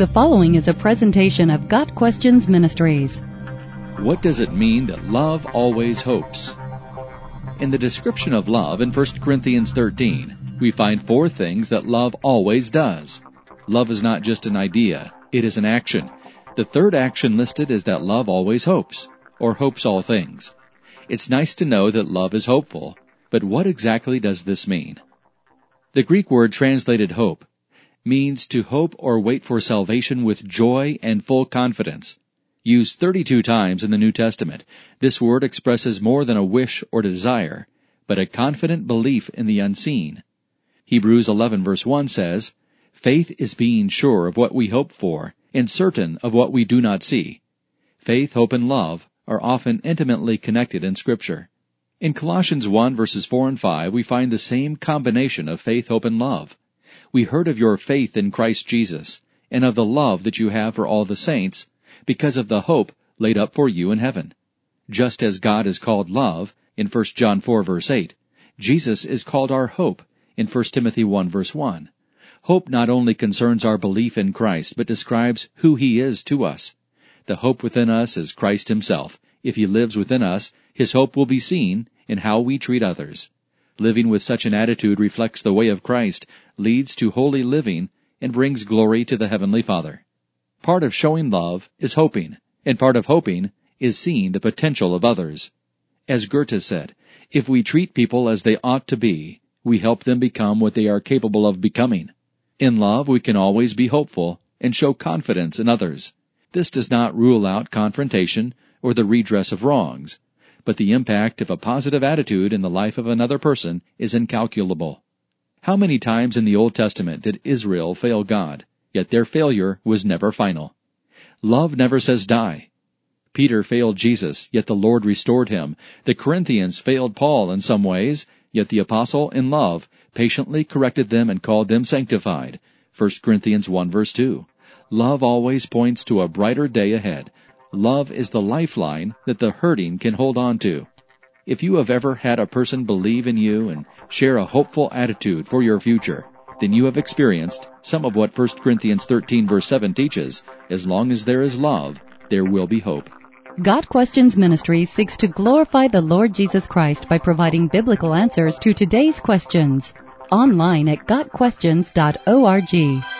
The following is a presentation of Got Questions Ministries. What does it mean that love always hopes? In the description of love in 1 Corinthians 13, we find four things that love always does. Love is not just an idea, it is an action. The third action listed is that love always hopes, or hopes all things. It's nice to know that love is hopeful, but what exactly does this mean? The Greek word translated hope means to hope or wait for salvation with joy and full confidence. Used 32 times in the New Testament, this word expresses more than a wish or desire, but a confident belief in the unseen. Hebrews 11 verse 1 says, Faith is being sure of what we hope for and certain of what we do not see. Faith, hope, and love are often intimately connected in Scripture. In Colossians 1 verses 4 and 5, we find the same combination of faith, hope, and love we heard of your faith in Christ Jesus, and of the love that you have for all the saints, because of the hope laid up for you in heaven. Just as God is called love in 1 John 4 verse 8, Jesus is called our hope in 1 Timothy 1 verse 1. Hope not only concerns our belief in Christ, but describes who He is to us. The hope within us is Christ Himself. If He lives within us, His hope will be seen in how we treat others. Living with such an attitude reflects the way of Christ, leads to holy living, and brings glory to the Heavenly Father. Part of showing love is hoping, and part of hoping is seeing the potential of others. As Goethe said, if we treat people as they ought to be, we help them become what they are capable of becoming. In love, we can always be hopeful and show confidence in others. This does not rule out confrontation or the redress of wrongs, but the impact of a positive attitude in the life of another person is incalculable. How many times in the Old Testament did Israel fail God, yet their failure was never final? Love never says die. Peter failed Jesus, yet the Lord restored him. The Corinthians failed Paul in some ways, yet the apostle, in love, patiently corrected them and called them sanctified. 1 Corinthians 1 verse 2. Love always points to a brighter day ahead, Love is the lifeline that the hurting can hold on to. If you have ever had a person believe in you and share a hopeful attitude for your future, then you have experienced some of what 1 Corinthians 13 verse 7 teaches. As long as there is love, there will be hope. Got Questions Ministry seeks to glorify the Lord Jesus Christ by providing biblical answers to today's questions. Online at GotQuestions.org.